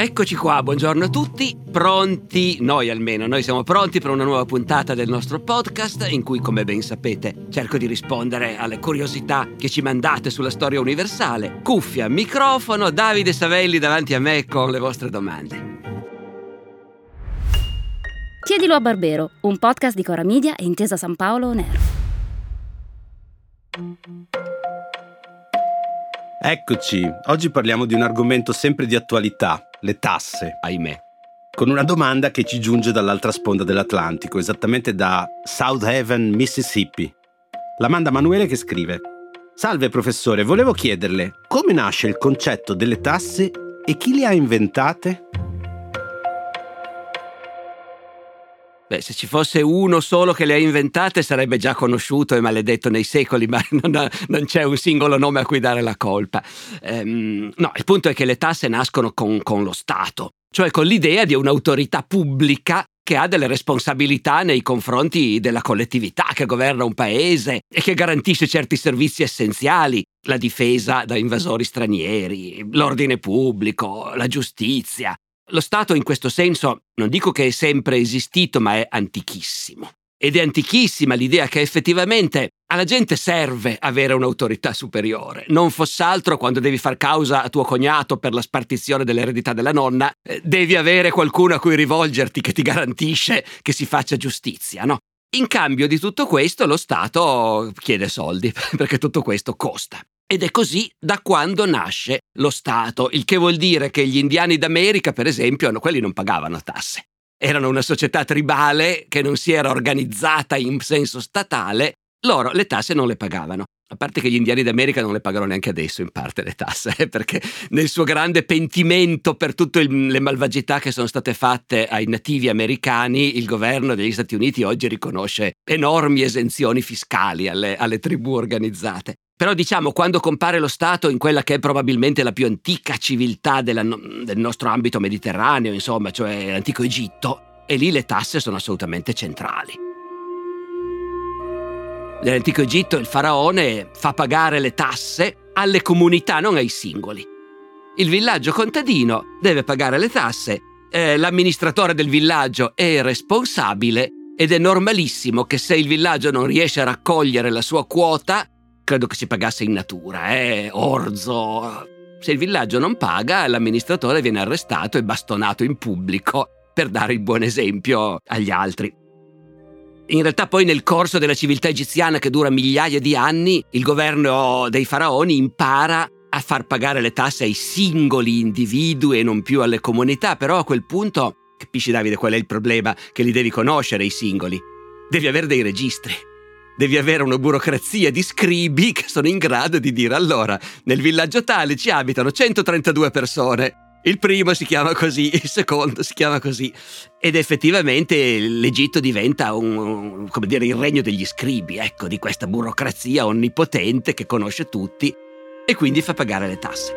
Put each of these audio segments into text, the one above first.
Eccoci qua, buongiorno a tutti, pronti, noi almeno, noi siamo pronti per una nuova puntata del nostro podcast in cui, come ben sapete, cerco di rispondere alle curiosità che ci mandate sulla storia universale. Cuffia, microfono, Davide Savelli davanti a me con le vostre domande. Chiedilo a Barbero, un podcast di Cora Media e Intesa San Paolo On Air. Eccoci, oggi parliamo di un argomento sempre di attualità, le tasse. Ahimè. Con una domanda che ci giunge dall'altra sponda dell'Atlantico, esattamente da South Haven, Mississippi. La manda Manuele che scrive: Salve professore, volevo chiederle come nasce il concetto delle tasse e chi le ha inventate? Beh, se ci fosse uno solo che le ha inventate sarebbe già conosciuto e maledetto nei secoli, ma non, ha, non c'è un singolo nome a cui dare la colpa. Ehm, no, il punto è che le tasse nascono con, con lo Stato, cioè con l'idea di un'autorità pubblica che ha delle responsabilità nei confronti della collettività che governa un paese e che garantisce certi servizi essenziali, la difesa da invasori stranieri, l'ordine pubblico, la giustizia, lo Stato in questo senso non dico che è sempre esistito, ma è antichissimo. Ed è antichissima l'idea che effettivamente alla gente serve avere un'autorità superiore. Non fosse altro quando devi far causa a tuo cognato per la spartizione dell'eredità della nonna, eh, devi avere qualcuno a cui rivolgerti che ti garantisce che si faccia giustizia, no? In cambio di tutto questo lo Stato chiede soldi, perché tutto questo costa. Ed è così da quando nasce lo Stato, il che vuol dire che gli indiani d'America, per esempio, quelli non pagavano tasse. Erano una società tribale che non si era organizzata in senso statale, loro le tasse non le pagavano. A parte che gli indiani d'America non le pagano neanche adesso in parte le tasse, perché nel suo grande pentimento per tutte le malvagità che sono state fatte ai nativi americani, il governo degli Stati Uniti oggi riconosce enormi esenzioni fiscali alle, alle tribù organizzate. Però diciamo, quando compare lo Stato in quella che è probabilmente la più antica civiltà della, del nostro ambito mediterraneo, insomma, cioè l'antico Egitto, e lì le tasse sono assolutamente centrali. Nell'antico Egitto il faraone fa pagare le tasse alle comunità, non ai singoli. Il villaggio contadino deve pagare le tasse, eh, l'amministratore del villaggio è responsabile ed è normalissimo che se il villaggio non riesce a raccogliere la sua quota, credo che si pagasse in natura, eh, orzo. Se il villaggio non paga, l'amministratore viene arrestato e bastonato in pubblico per dare il buon esempio agli altri. In realtà poi nel corso della civiltà egiziana che dura migliaia di anni, il governo dei faraoni impara a far pagare le tasse ai singoli individui e non più alle comunità, però a quel punto, capisci Davide qual è il problema? Che li devi conoscere i singoli. Devi avere dei registri devi avere una burocrazia di scribi che sono in grado di dire allora, nel villaggio tale ci abitano 132 persone. Il primo si chiama così, il secondo si chiama così. Ed effettivamente l'Egitto diventa un, come dire, il regno degli scribi, ecco, di questa burocrazia onnipotente che conosce tutti e quindi fa pagare le tasse.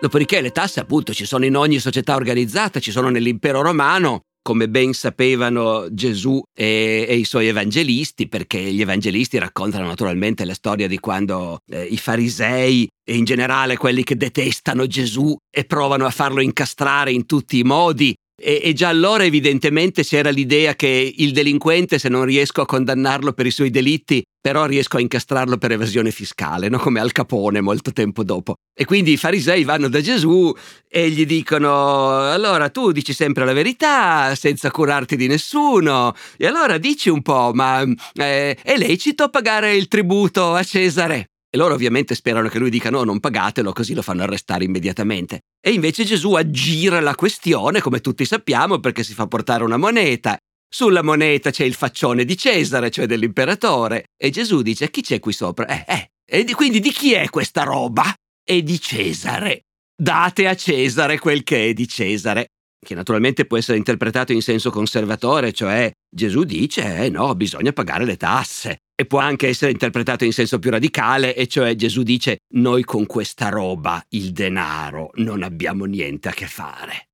Dopodiché le tasse appunto ci sono in ogni società organizzata, ci sono nell'impero romano, come ben sapevano Gesù e, e, i suoi evangelisti, perché gli evangelisti raccontano naturalmente la storia di quando eh, i farisei e in generale quelli che detestano Gesù e provano a farlo incastrare in tutti i modi e, e, già allora evidentemente c'era l'idea che il delinquente, se non riesco a condannarlo per i suoi delitti, però riesco a incastrarlo per evasione fiscale, no? come Al Capone molto tempo dopo. E quindi i farisei vanno da Gesù e gli dicono, allora tu dici sempre la verità senza curarti di nessuno, e allora dici un po', ma eh, è lecito pagare il tributo a Cesare? E loro ovviamente sperano che lui dica no, non pagatelo, così lo fanno arrestare immediatamente. E invece Gesù aggira la questione, come tutti sappiamo, perché si fa portare una moneta. Sulla moneta c'è il faccione di Cesare, cioè dell'imperatore, e Gesù dice chi c'è qui sopra? Eh, eh. E di, quindi di chi è questa roba? È di Cesare. Date a Cesare quel che è di Cesare che naturalmente può essere interpretato in senso conservatore, cioè Gesù dice eh no, bisogna pagare le tasse. E può anche essere interpretato in senso più radicale, e cioè Gesù dice noi con questa roba, il denaro, non abbiamo niente a che fare.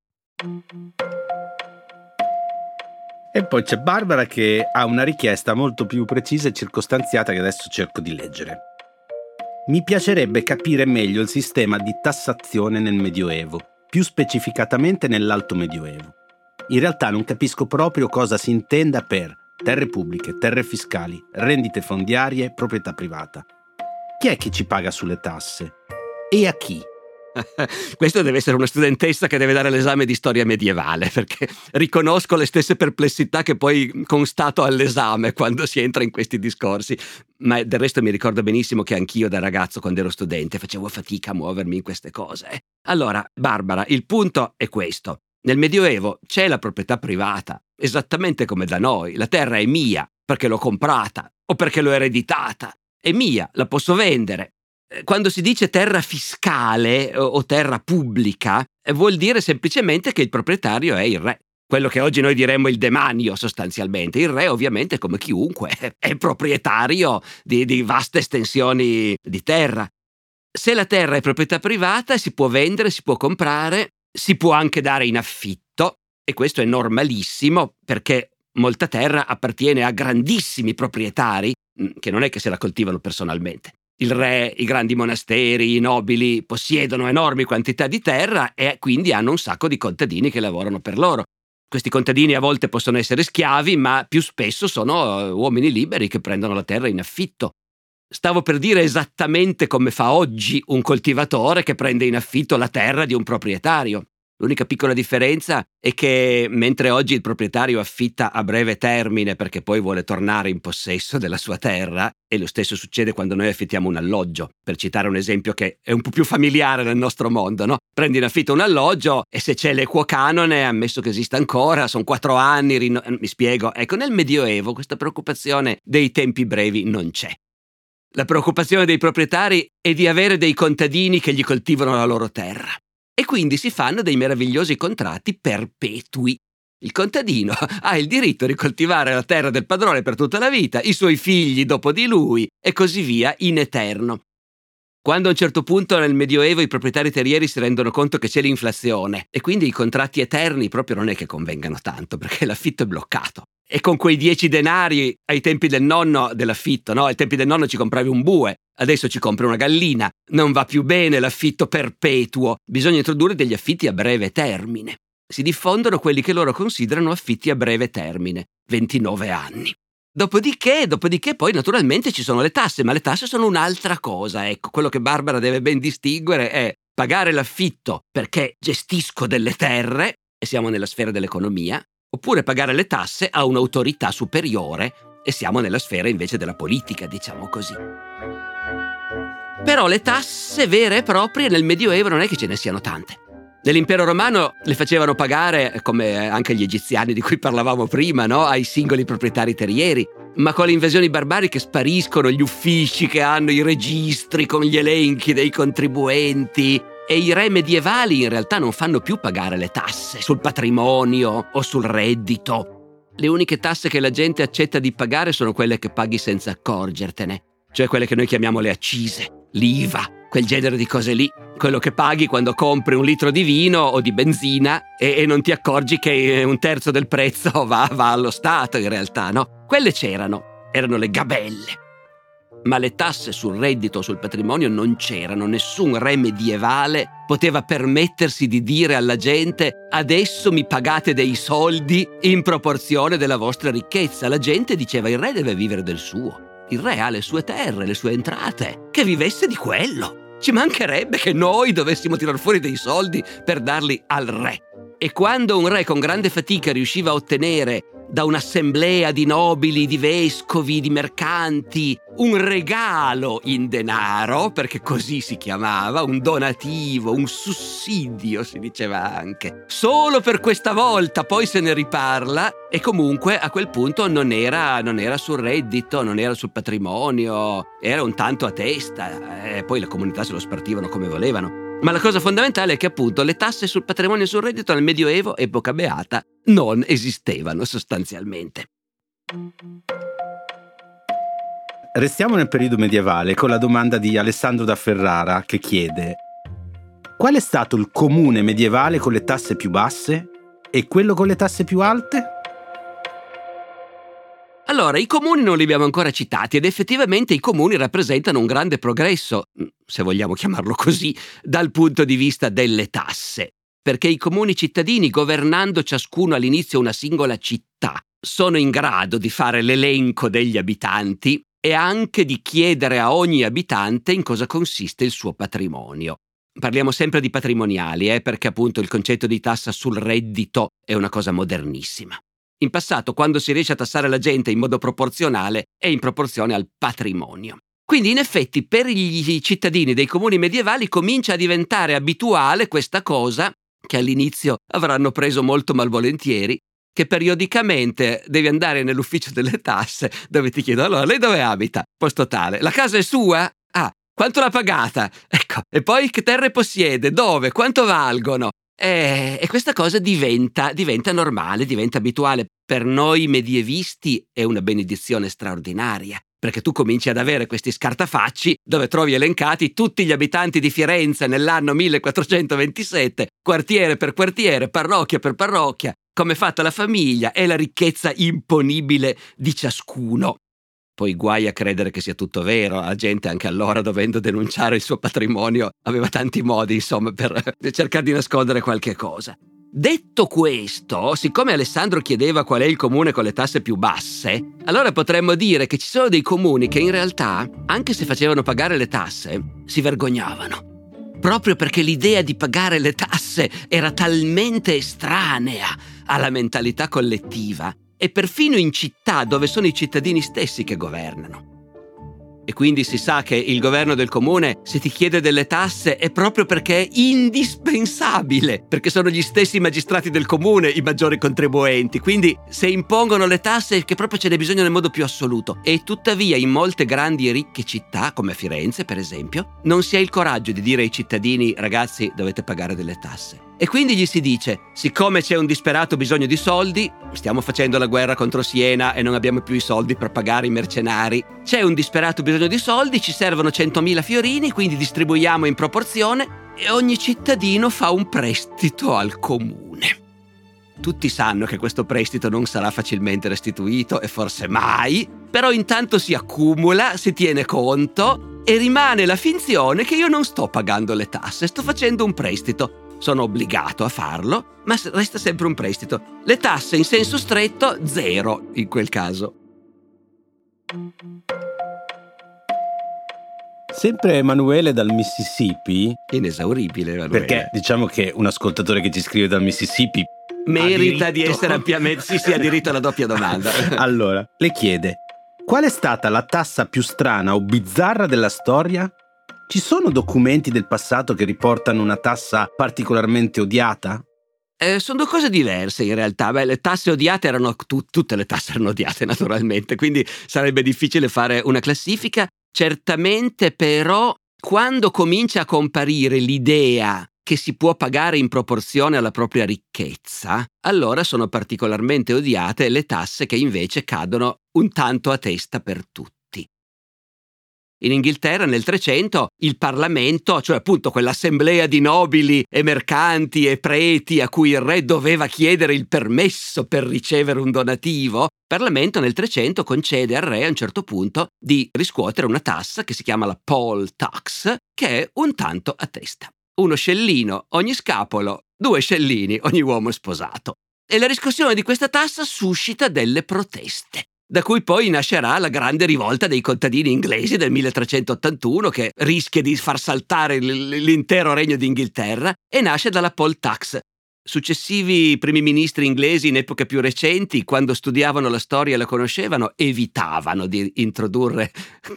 E poi c'è Barbara che ha una richiesta molto più precisa e circostanziata che adesso cerco di leggere. Mi piacerebbe capire meglio il sistema di tassazione nel Medioevo, più specificatamente nell'Alto Medioevo. In realtà non capisco proprio cosa si intenda per terre pubbliche, terre fiscali, rendite fondiarie, proprietà privata. Chi è che ci paga sulle tasse? E a chi? Questo deve essere una studentessa che deve dare l'esame di storia medievale, perché riconosco le stesse perplessità che poi constato all'esame quando si entra in questi discorsi. Ma del resto mi ricordo benissimo che anch'io da ragazzo, quando ero studente, facevo fatica a muovermi in queste cose. Allora, Barbara, il punto è questo. Nel Medioevo c'è la proprietà privata, esattamente come da noi. La terra è mia perché l'ho comprata o perché l'ho ereditata. È mia, la posso vendere. Eh, quando si dice terra fiscale o terra pubblica, eh, vuol dire semplicemente che il proprietario è il re. Quello che oggi noi diremmo il demanio sostanzialmente. Il re ovviamente come chiunque è proprietario di, di vaste estensioni di terra. Se la terra è proprietà privata si può vendere, si può comprare, si può anche dare in affitto e questo è normalissimo perché molta terra appartiene a grandissimi proprietari mm, che non è che se la coltivano personalmente il re, i grandi monasteri, i nobili possiedono enormi quantità di terra e quindi hanno un sacco di contadini che lavorano per loro. Questi contadini a volte possono essere schiavi, ma più spesso sono eh, uomini liberi che prendono la terra in affitto. Stavo per dire esattamente come fa oggi un coltivatore che prende in affitto la terra di un proprietario. L'unica piccola differenza è che mentre oggi il proprietario affitta a breve termine perché poi vuole tornare in possesso della sua terra, e lo stesso succede quando noi affittiamo un alloggio, per citare un esempio che è un po' più familiare nel nostro mondo, no? Prendi in affitto un alloggio e se c'è l'equo canone, ammesso che esista ancora, sono quattro anni, rino- mi spiego. Ecco, nel Medioevo questa preoccupazione dei tempi brevi non c'è. La preoccupazione dei proprietari è di avere dei contadini che gli coltivano la loro terra e quindi si fanno dei meravigliosi contratti perpetui. Il contadino ha il diritto di coltivare la terra del padrone per tutta la vita, i suoi figli dopo di lui e così via in eterno. Quando a un certo punto nel Medioevo i proprietari terrieri si rendono conto che c'è l'inflazione e quindi i contratti eterni proprio non è che convengano tanto perché l'affitto è bloccato. E con quei dieci denari ai tempi del nonno dell'affitto, no? Ai tempi del nonno ci compravi un bue, adesso ci compri una gallina, non va più bene l'affitto perpetuo, bisogna introdurre degli affitti a breve termine. Si diffondono quelli che loro considerano affitti a breve termine, 29 anni. Dopodiché, dopodiché poi naturalmente ci sono le tasse, ma le tasse sono un'altra cosa. Ecco, quello che Barbara deve ben distinguere è pagare l'affitto perché gestisco delle terre, e siamo nella sfera dell'economia, oppure pagare le tasse a un'autorità superiore, e siamo nella sfera invece della politica, diciamo così. Però le tasse vere e proprie nel Medioevo non è che ce ne siano tante. Nell'impero romano le facevano pagare, come anche gli egiziani di cui parlavamo prima, no? ai singoli proprietari terrieri. Ma con le invasioni barbariche spariscono gli uffici che hanno i registri con gli elenchi dei contribuenti e i re medievali in realtà non fanno più pagare le tasse sul patrimonio o sul reddito. Le uniche tasse che la gente accetta di pagare sono quelle che paghi senza accorgertene, cioè quelle che noi chiamiamo le accise l'IVA, quel genere di cose lì. Quello che paghi quando compri un litro di vino o di benzina e, e non ti accorgi che un terzo del prezzo va, va allo Stato in realtà, no? Quelle c'erano, erano le gabelle. Ma le tasse sul reddito o sul patrimonio non c'erano, nessun re medievale poteva permettersi di dire alla gente adesso mi pagate dei soldi in proporzione della vostra ricchezza. La gente diceva il re deve vivere del suo. Il re ha le sue terre, le sue entrate, che vivesse di quello. Ci mancherebbe che noi dovessimo tirar fuori dei soldi per darli al re. E quando un re con grande fatica riusciva a ottenere da un'assemblea di nobili, di vescovi, di mercanti, un regalo in denaro, perché così si chiamava, un donativo, un sussidio si diceva anche. Solo per questa volta, poi se ne riparla e comunque a quel punto non era, non era sul reddito, non era sul patrimonio, era un tanto a testa e poi le comunità se lo spartivano come volevano. Ma la cosa fondamentale è che appunto le tasse sul patrimonio e sul reddito nel Medioevo, epoca beata, non esistevano sostanzialmente. Restiamo nel periodo medievale con la domanda di Alessandro da Ferrara che chiede Qual è stato il comune medievale con le tasse più basse e quello con le tasse più alte? Allora, i comuni non li abbiamo ancora citati ed effettivamente i comuni rappresentano un grande progresso, mm, se vogliamo chiamarlo così, dal punto di vista delle tasse. Perché i comuni cittadini, governando ciascuno all'inizio una singola città, sono in grado di fare l'elenco degli abitanti e anche di chiedere a ogni abitante in cosa consiste il suo patrimonio. Parliamo sempre di patrimoniali, eh, perché appunto il concetto di tassa sul reddito è una cosa modernissima. In passato, quando si riesce a tassare la gente in modo proporzionale, è in proporzione al patrimonio. Quindi, in effetti, per i cittadini dei comuni medievali comincia a diventare abituale questa cosa, che all'inizio avranno preso molto malvolentieri, che periodicamente devi andare nell'ufficio delle tasse dove ti chiedono allora lei dove abita? Posto tale. La casa è sua? Ah, quanto l'ha pagata? Ecco, e poi che terre possiede? Dove? Quanto valgono? E, e questa cosa diventa, diventa normale, diventa abituale. Per noi medievisti è una benedizione straordinaria perché tu cominci ad avere questi scartafacci dove trovi elencati tutti gli abitanti di Firenze nell'anno 1427, quartiere per quartiere, parrocchia per parrocchia, come è fatta la famiglia e la ricchezza imponibile di ciascuno. Poi guai a credere che sia tutto vero, la gente anche allora dovendo denunciare il suo patrimonio aveva tanti modi, insomma, per cercare di nascondere qualche cosa. Detto questo, siccome Alessandro chiedeva qual è il comune con le tasse più basse, allora potremmo dire che ci sono dei comuni che in realtà, anche se facevano pagare le tasse, si vergognavano proprio perché l'idea di pagare le tasse era talmente estranea alla mentalità collettiva e perfino in città dove sono i cittadini stessi che governano. E quindi si sa che il governo del comune, se ti chiede delle tasse, è proprio perché è indispensabile, perché sono gli stessi magistrati del comune i maggiori contribuenti. Quindi se impongono le tasse è che proprio ce n'è bisogno nel modo più assoluto. E tuttavia in molte grandi e ricche città, come Firenze per esempio, non si ha il coraggio di dire ai cittadini ragazzi dovete pagare delle tasse. E quindi gli si dice, siccome c'è un disperato bisogno di soldi, stiamo facendo la guerra contro Siena e non abbiamo più i soldi per pagare i mercenari, c'è un disperato bisogno di soldi, ci servono 100.000 fiorini, quindi distribuiamo in proporzione e ogni cittadino fa un prestito al comune. Tutti sanno che questo prestito non sarà facilmente restituito e forse mai, però intanto si accumula, si tiene conto e rimane la finzione che io non sto pagando le tasse, sto facendo un prestito sono obbligato a farlo, ma resta sempre un prestito. Le tasse in senso stretto, zero in quel caso. Sempre Emanuele dal Mississippi. Inesauribile, Emanuele. Perché diciamo che un ascoltatore che ci scrive dal Mississippi merita di essere ampiamente. Sì, sì, ha diritto alla doppia domanda. allora, le chiede: qual è stata la tassa più strana o bizzarra della storia ci sono documenti del passato che riportano una tassa particolarmente odiata? Eh, sono due cose diverse in realtà. Beh, le tasse odiate erano tu, tutte le tasse erano odiate naturalmente, quindi sarebbe difficile fare una classifica. Certamente però quando comincia a comparire l'idea che si può pagare in proporzione alla propria ricchezza, allora sono particolarmente odiate le tasse che invece cadono un tanto a testa per tutti. In Inghilterra nel 300 il Parlamento, cioè appunto quell'assemblea di nobili e mercanti e preti a cui il re doveva chiedere il permesso per ricevere un donativo, il Parlamento nel 300 concede al re a un certo punto di riscuotere una tassa che si chiama la poll tax, che è un tanto a testa. Uno scellino ogni scapolo, due scellini ogni uomo sposato. E la riscossione di questa tassa suscita delle proteste da cui poi nascerà la grande rivolta dei contadini inglesi del 1381 che rischia di far saltare l'intero regno d'Inghilterra e nasce dalla poll tax. Successivi primi ministri inglesi in epoche più recenti, quando studiavano la storia e la conoscevano, evitavano di introdurre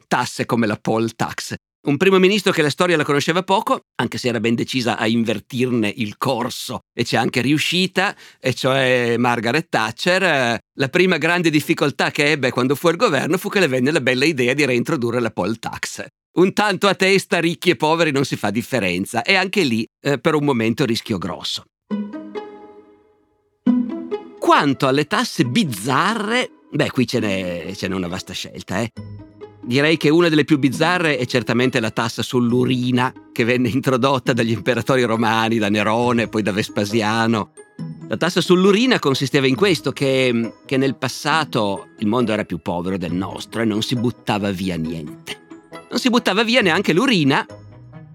tasse come la poll tax un primo ministro che la storia la conosceva poco, anche se era ben decisa a invertirne il corso e c'è anche riuscita, e cioè Margaret Thatcher. La prima grande difficoltà che ebbe quando fu al governo fu che le venne la bella idea di reintrodurre la poll tax. Un tanto a testa, ricchi e poveri non si fa differenza, e anche lì, eh, per un momento, rischio grosso. Quanto alle tasse bizzarre, beh, qui ce n'è, ce n'è una vasta scelta, eh. Direi che una delle più bizzarre è certamente la tassa sull'urina che venne introdotta dagli imperatori romani, da Nerone, poi da Vespasiano. La tassa sull'urina consisteva in questo, che, che nel passato il mondo era più povero del nostro e non si buttava via niente. Non si buttava via neanche l'urina,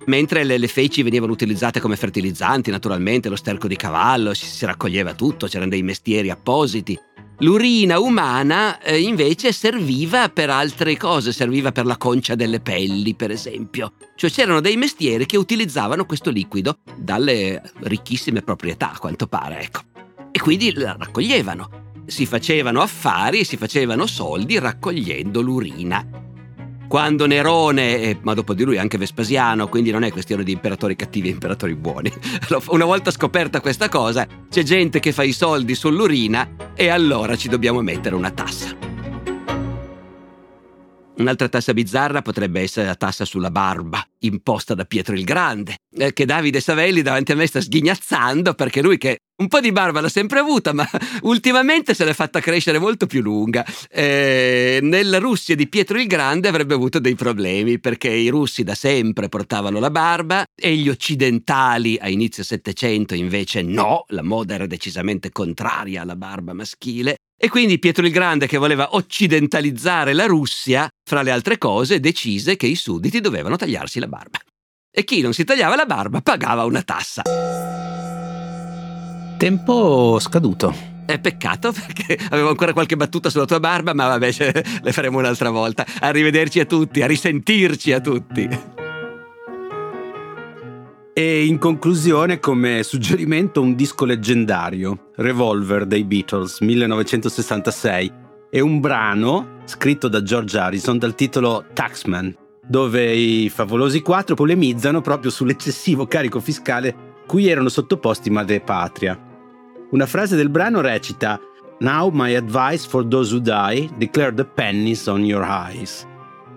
mentre le, le, feci venivano utilizzate come fertilizzanti, naturalmente, lo sterco di cavallo, si, si raccoglieva tutto, c'erano dei mestieri appositi. L'urina umana eh, invece serviva per altre cose, serviva per la concia delle pelli, per esempio. Cioè c'erano dei mestieri che utilizzavano questo liquido dalle ricchissime proprietà, a quanto pare, ecco. E quindi la raccoglievano. Si facevano affari e si facevano soldi raccogliendo l'urina quando Nerone, ma dopo di lui anche Vespasiano, quindi non è questione di imperatori cattivi e imperatori buoni. Una volta scoperta questa cosa, c'è gente che fa i soldi sull'urina e allora ci dobbiamo mettere una tassa. Un'altra tassa bizzarra potrebbe essere la tassa sulla barba, imposta da Pietro il Grande, eh, che Davide Savelli davanti a me sta sghignazzando perché lui che un po' di barba l'ha sempre avuta, ma ultimamente se l'è fatta crescere molto più lunga. Eh, nella Russia di Pietro il Grande avrebbe avuto dei problemi perché i russi da sempre portavano la barba e gli occidentali a inizio Settecento invece no, la moda era decisamente contraria alla barba maschile e quindi Pietro il Grande, che voleva occidentalizzare la Russia, fra le altre cose, decise che i sudditi dovevano tagliarsi la barba. E chi non si tagliava la barba pagava una tassa. Tempo scaduto. È peccato perché avevo ancora qualche battuta sulla tua barba, ma vabbè, le faremo un'altra volta. Arrivederci a tutti, a risentirci a tutti. E in conclusione, come suggerimento, un disco leggendario, Revolver dei Beatles, 1966. È un brano scritto da George Harrison dal titolo Taxman, dove i favolosi quattro polemizzano proprio sull'eccessivo carico fiscale cui erano sottoposti madre e patria. Una frase del brano recita Now my advice for those who die, declare the pennies on your eyes.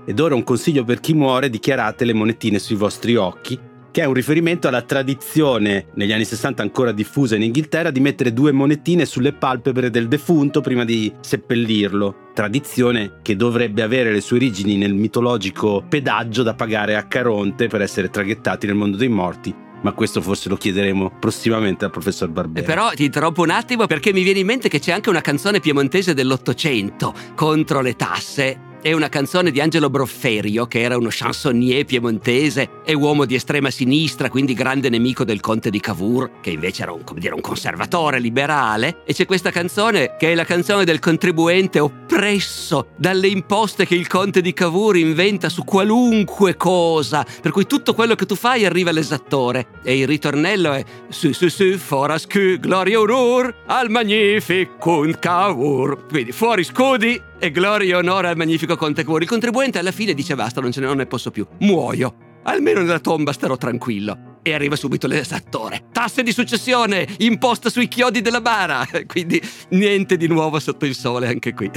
Ed ora un consiglio per chi muore, dichiarate le monetine sui vostri occhi che è un riferimento alla tradizione, negli anni 60 ancora diffusa in Inghilterra, di mettere due monetine sulle palpebre del defunto prima di seppellirlo. Tradizione che dovrebbe avere le sue origini nel mitologico pedaggio da pagare a Caronte per essere traghettati nel mondo dei morti ma questo forse lo chiederemo prossimamente al professor Barbero. Eh, però ti interrompo un attimo perché mi viene in mente che c'è anche una canzone piemontese dell'Ottocento contro le tasse è una canzone di Angelo Brofferio, che era uno chansonnier piemontese e uomo di estrema sinistra, quindi grande nemico del conte di Cavour, che invece era un, dire, un conservatore liberale. E c'è questa canzone che è la canzone del contribuente oppresso dalle imposte che il conte di Cavour inventa su qualunque cosa, per cui tutto quello che tu fai arriva all'esattore. E il ritornello è Su su su foras que gloria onor al magnificum Cavour. Quindi fuori scudi e gloria e onore al magnifico Conte Cuore. Il contribuente alla fine dice basta, non ce ne, non ne posso più. Muoio. Almeno nella tomba starò tranquillo. E arriva subito l'esattore. Tasse di successione imposta sui chiodi della bara. Quindi niente di nuovo sotto il sole anche qui.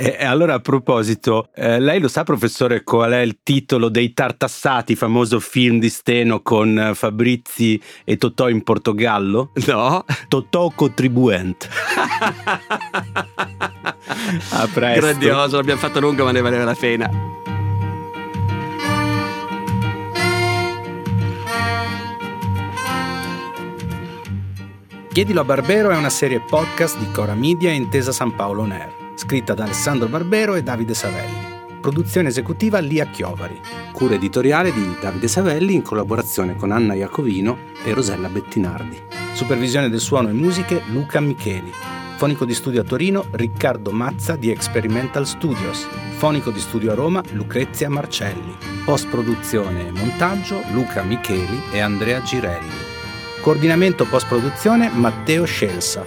E allora a proposito, eh, lei lo sa professore qual è il titolo dei Tartassati, famoso film di Steno con Fabrizi e Totò in Portogallo? No. Totò contribuente. a presto. Grandioso, l'abbiamo fatto lungo ma ne valeva la pena. Chiedilo a Barbero è una serie podcast di Cora Media e Intesa San Paolo On Air scritta da Alessandro Barbero e Davide Savelli. Produzione esecutiva Lia Chiovari. Cura editoriale di Davide Savelli in collaborazione con Anna Iacovino e Rosella Bettinardi. Supervisione del suono e musiche Luca Micheli. Fonico di studio a Torino Riccardo Mazza di Experimental Studios. Fonico di studio a Roma Lucrezia Marcelli. Post produzione e montaggio Luca Micheli e Andrea Girelli. Coordinamento post produzione Matteo Scelsa.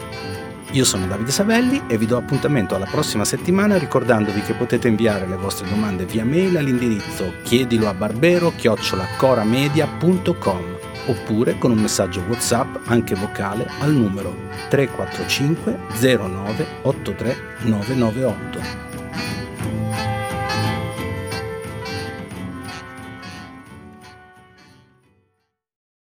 Io sono Davide Savelli e vi do appuntamento alla prossima settimana ricordandovi che potete inviare le vostre domande via mail all'indirizzo chiedilo a barbero chiocciolacoramedia.com oppure con un messaggio WhatsApp anche vocale al numero 345 09 83 998.